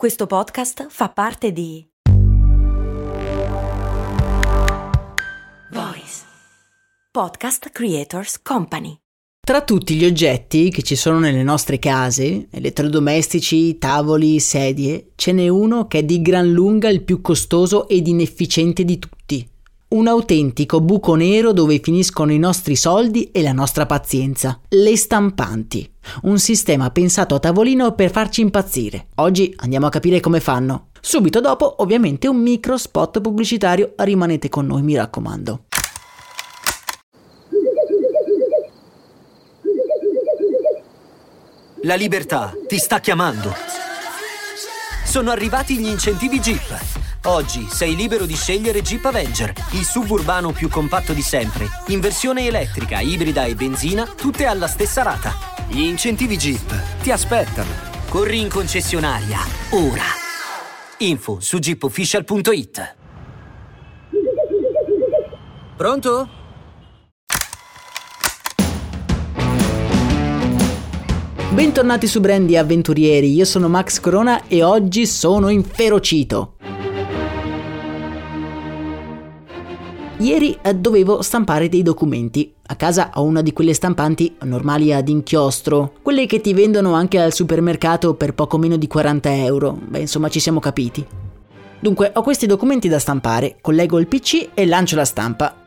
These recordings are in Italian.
Questo podcast fa parte di Voice Podcast Creators Company. Tra tutti gli oggetti che ci sono nelle nostre case, elettrodomestici, tavoli, sedie, ce n'è uno che è di gran lunga il più costoso ed inefficiente di tutti. Un autentico buco nero dove finiscono i nostri soldi e la nostra pazienza. Le stampanti. Un sistema pensato a tavolino per farci impazzire. Oggi andiamo a capire come fanno. Subito dopo, ovviamente, un micro spot pubblicitario. Rimanete con noi, mi raccomando. La libertà ti sta chiamando. Sono arrivati gli incentivi Jeep. Oggi sei libero di scegliere Jeep Avenger, il suburbano più compatto di sempre, in versione elettrica, ibrida e benzina, tutte alla stessa rata. Gli incentivi Jeep ti aspettano. Corri in concessionaria, ora. Info su jeepofficial.it. Pronto? Bentornati su Brandy Avventurieri, io sono Max Corona e oggi sono inferocito. Ieri eh, dovevo stampare dei documenti. A casa ho una di quelle stampanti normali ad inchiostro, quelle che ti vendono anche al supermercato per poco meno di 40 euro. Beh, insomma, ci siamo capiti. Dunque, ho questi documenti da stampare, collego il PC e lancio la stampa.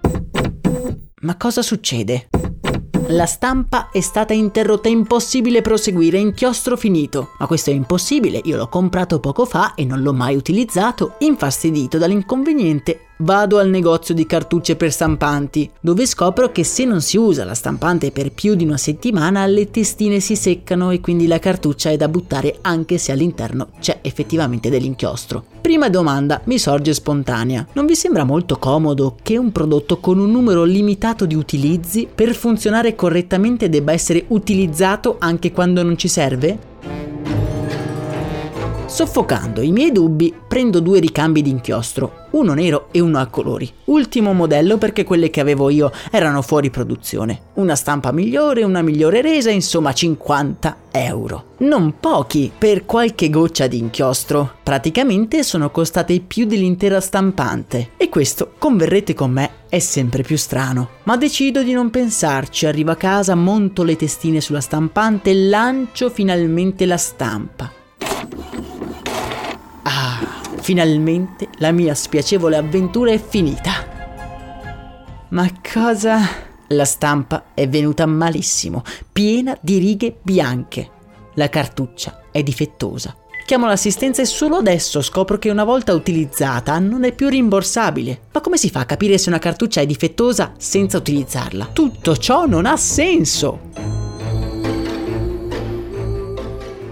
Ma cosa succede? La stampa è stata interrotta, è impossibile proseguire, inchiostro finito. Ma questo è impossibile, io l'ho comprato poco fa e non l'ho mai utilizzato, infastidito dall'inconveniente vado al negozio di cartucce per stampanti, dove scopro che se non si usa la stampante per più di una settimana le testine si seccano e quindi la cartuccia è da buttare anche se all'interno c'è effettivamente dell'inchiostro. Prima domanda mi sorge spontanea. Non vi sembra molto comodo che un prodotto con un numero limitato di utilizzi per funzionare correttamente debba essere utilizzato anche quando non ci serve? Soffocando i miei dubbi, prendo due ricambi di inchiostro, uno nero e uno a colori. Ultimo modello perché quelle che avevo io erano fuori produzione. Una stampa migliore, una migliore resa, insomma 50 euro. Non pochi per qualche goccia di inchiostro. Praticamente sono costate più dell'intera stampante. E questo, converrete con me, è sempre più strano. Ma decido di non pensarci, arrivo a casa, monto le testine sulla stampante e lancio finalmente la stampa. Finalmente la mia spiacevole avventura è finita. Ma cosa... La stampa è venuta malissimo, piena di righe bianche. La cartuccia è difettosa. Chiamo l'assistenza e solo adesso scopro che una volta utilizzata non è più rimborsabile. Ma come si fa a capire se una cartuccia è difettosa senza utilizzarla? Tutto ciò non ha senso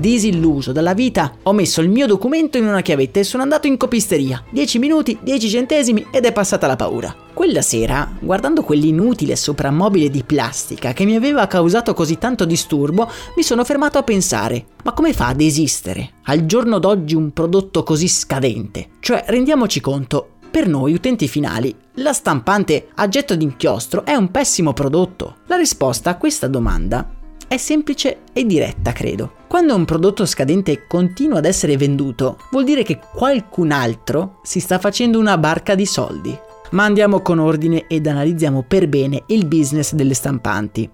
disilluso dalla vita, ho messo il mio documento in una chiavetta e sono andato in copisteria. 10 minuti, 10 centesimi ed è passata la paura. Quella sera, guardando quell'inutile soprammobile di plastica che mi aveva causato così tanto disturbo, mi sono fermato a pensare: ma come fa ad esistere al giorno d'oggi un prodotto così scadente? Cioè, rendiamoci conto, per noi utenti finali, la stampante a getto d'inchiostro è un pessimo prodotto. La risposta a questa domanda è semplice e diretta, credo. Quando un prodotto scadente continua ad essere venduto, vuol dire che qualcun altro si sta facendo una barca di soldi. Ma andiamo con ordine ed analizziamo per bene il business delle stampanti.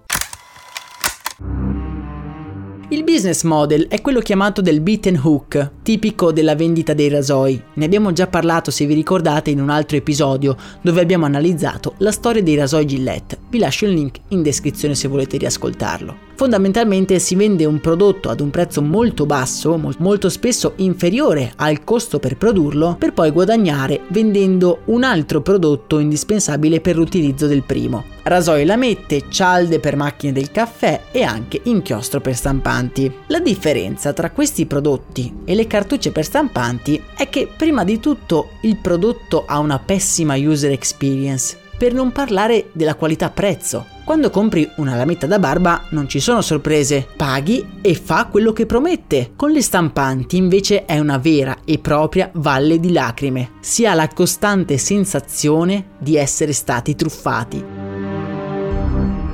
Il business model è quello chiamato del beat and hook, tipico della vendita dei rasoi. Ne abbiamo già parlato se vi ricordate in un altro episodio dove abbiamo analizzato la storia dei rasoi Gillette. Vi lascio il link in descrizione se volete riascoltarlo. Fondamentalmente si vende un prodotto ad un prezzo molto basso, molto spesso inferiore al costo per produrlo, per poi guadagnare vendendo un altro prodotto indispensabile per l'utilizzo del primo. Rasoi lamette, cialde per macchine del caffè e anche inchiostro per stampanti. La differenza tra questi prodotti e le cartucce per stampanti è che prima di tutto il prodotto ha una pessima user experience, per non parlare della qualità prezzo. Quando compri una lametta da barba non ci sono sorprese, paghi e fa quello che promette. Con le stampanti invece è una vera e propria valle di lacrime. Si ha la costante sensazione di essere stati truffati.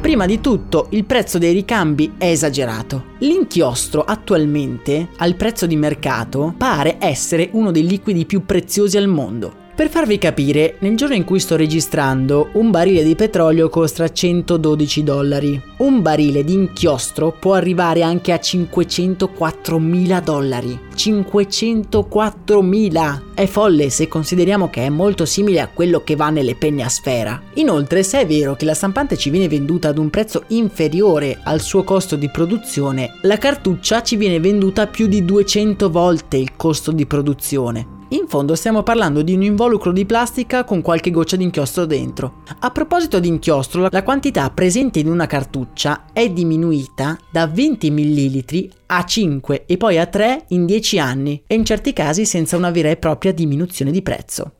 Prima di tutto, il prezzo dei ricambi è esagerato. L'inchiostro attualmente, al prezzo di mercato, pare essere uno dei liquidi più preziosi al mondo. Per farvi capire, nel giorno in cui sto registrando, un barile di petrolio costa 112 dollari. Un barile di inchiostro può arrivare anche a 504.000 dollari. 504.000! È folle se consideriamo che è molto simile a quello che va nelle penne a sfera. Inoltre, se è vero che la stampante ci viene venduta ad un prezzo inferiore al suo costo di produzione, la cartuccia ci viene venduta più di 200 volte il costo di produzione. In fondo stiamo parlando di un involucro di plastica con qualche goccia di inchiostro dentro. A proposito di inchiostro, la quantità presente in una cartuccia è diminuita da 20 ml a 5 e poi a 3 in 10 anni e in certi casi senza una vera e propria diminuzione di prezzo.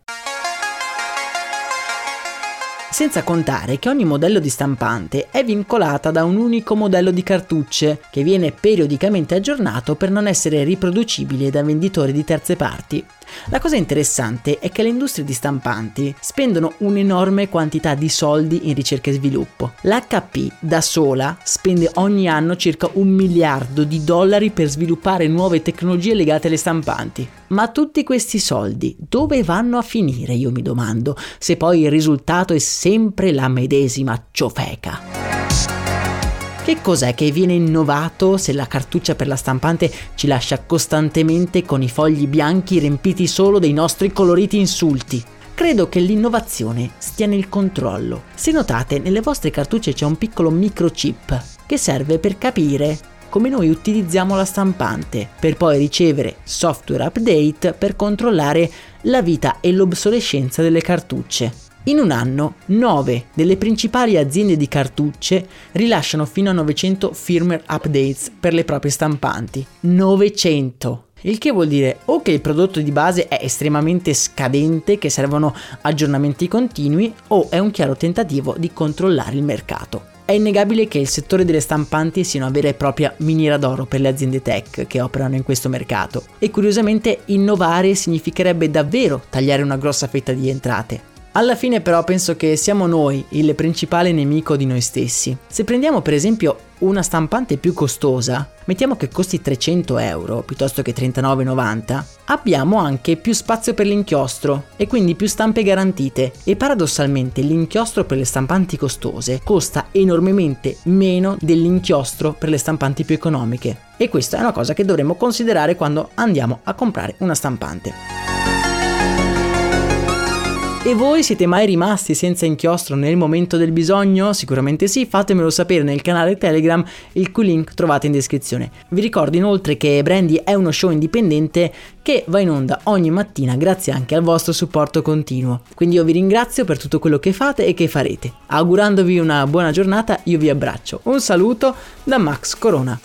Senza contare che ogni modello di stampante è vincolata da un unico modello di cartucce che viene periodicamente aggiornato per non essere riproducibile da venditori di terze parti. La cosa interessante è che le industrie di stampanti spendono un'enorme quantità di soldi in ricerca e sviluppo. L'HP da sola spende ogni anno circa un miliardo di dollari per sviluppare nuove tecnologie legate alle stampanti. Ma tutti questi soldi dove vanno a finire, io mi domando, se poi il risultato è sempre la medesima ciofeca. Che cos'è che viene innovato se la cartuccia per la stampante ci lascia costantemente con i fogli bianchi riempiti solo dei nostri coloriti insulti? Credo che l'innovazione stia nel controllo. Se notate, nelle vostre cartucce c'è un piccolo microchip che serve per capire come noi utilizziamo la stampante, per poi ricevere software update per controllare la vita e l'obsolescenza delle cartucce. In un anno, 9 delle principali aziende di cartucce rilasciano fino a 900 firmware updates per le proprie stampanti. 900! Il che vuol dire o che il prodotto di base è estremamente scadente, che servono aggiornamenti continui, o è un chiaro tentativo di controllare il mercato. È innegabile che il settore delle stampanti sia una vera e propria miniera d'oro per le aziende tech che operano in questo mercato e curiosamente innovare significherebbe davvero tagliare una grossa fetta di entrate. Alla fine però penso che siamo noi il principale nemico di noi stessi. Se prendiamo per esempio una stampante più costosa, mettiamo che costi 300 euro piuttosto che 39,90, abbiamo anche più spazio per l'inchiostro e quindi più stampe garantite e paradossalmente l'inchiostro per le stampanti costose costa enormemente meno dell'inchiostro per le stampanti più economiche e questa è una cosa che dovremmo considerare quando andiamo a comprare una stampante. E voi siete mai rimasti senza inchiostro nel momento del bisogno? Sicuramente sì, fatemelo sapere nel canale Telegram, il cui link trovate in descrizione. Vi ricordo inoltre che Brandy è uno show indipendente che va in onda ogni mattina grazie anche al vostro supporto continuo. Quindi io vi ringrazio per tutto quello che fate e che farete. Augurandovi una buona giornata, io vi abbraccio. Un saluto da Max Corona.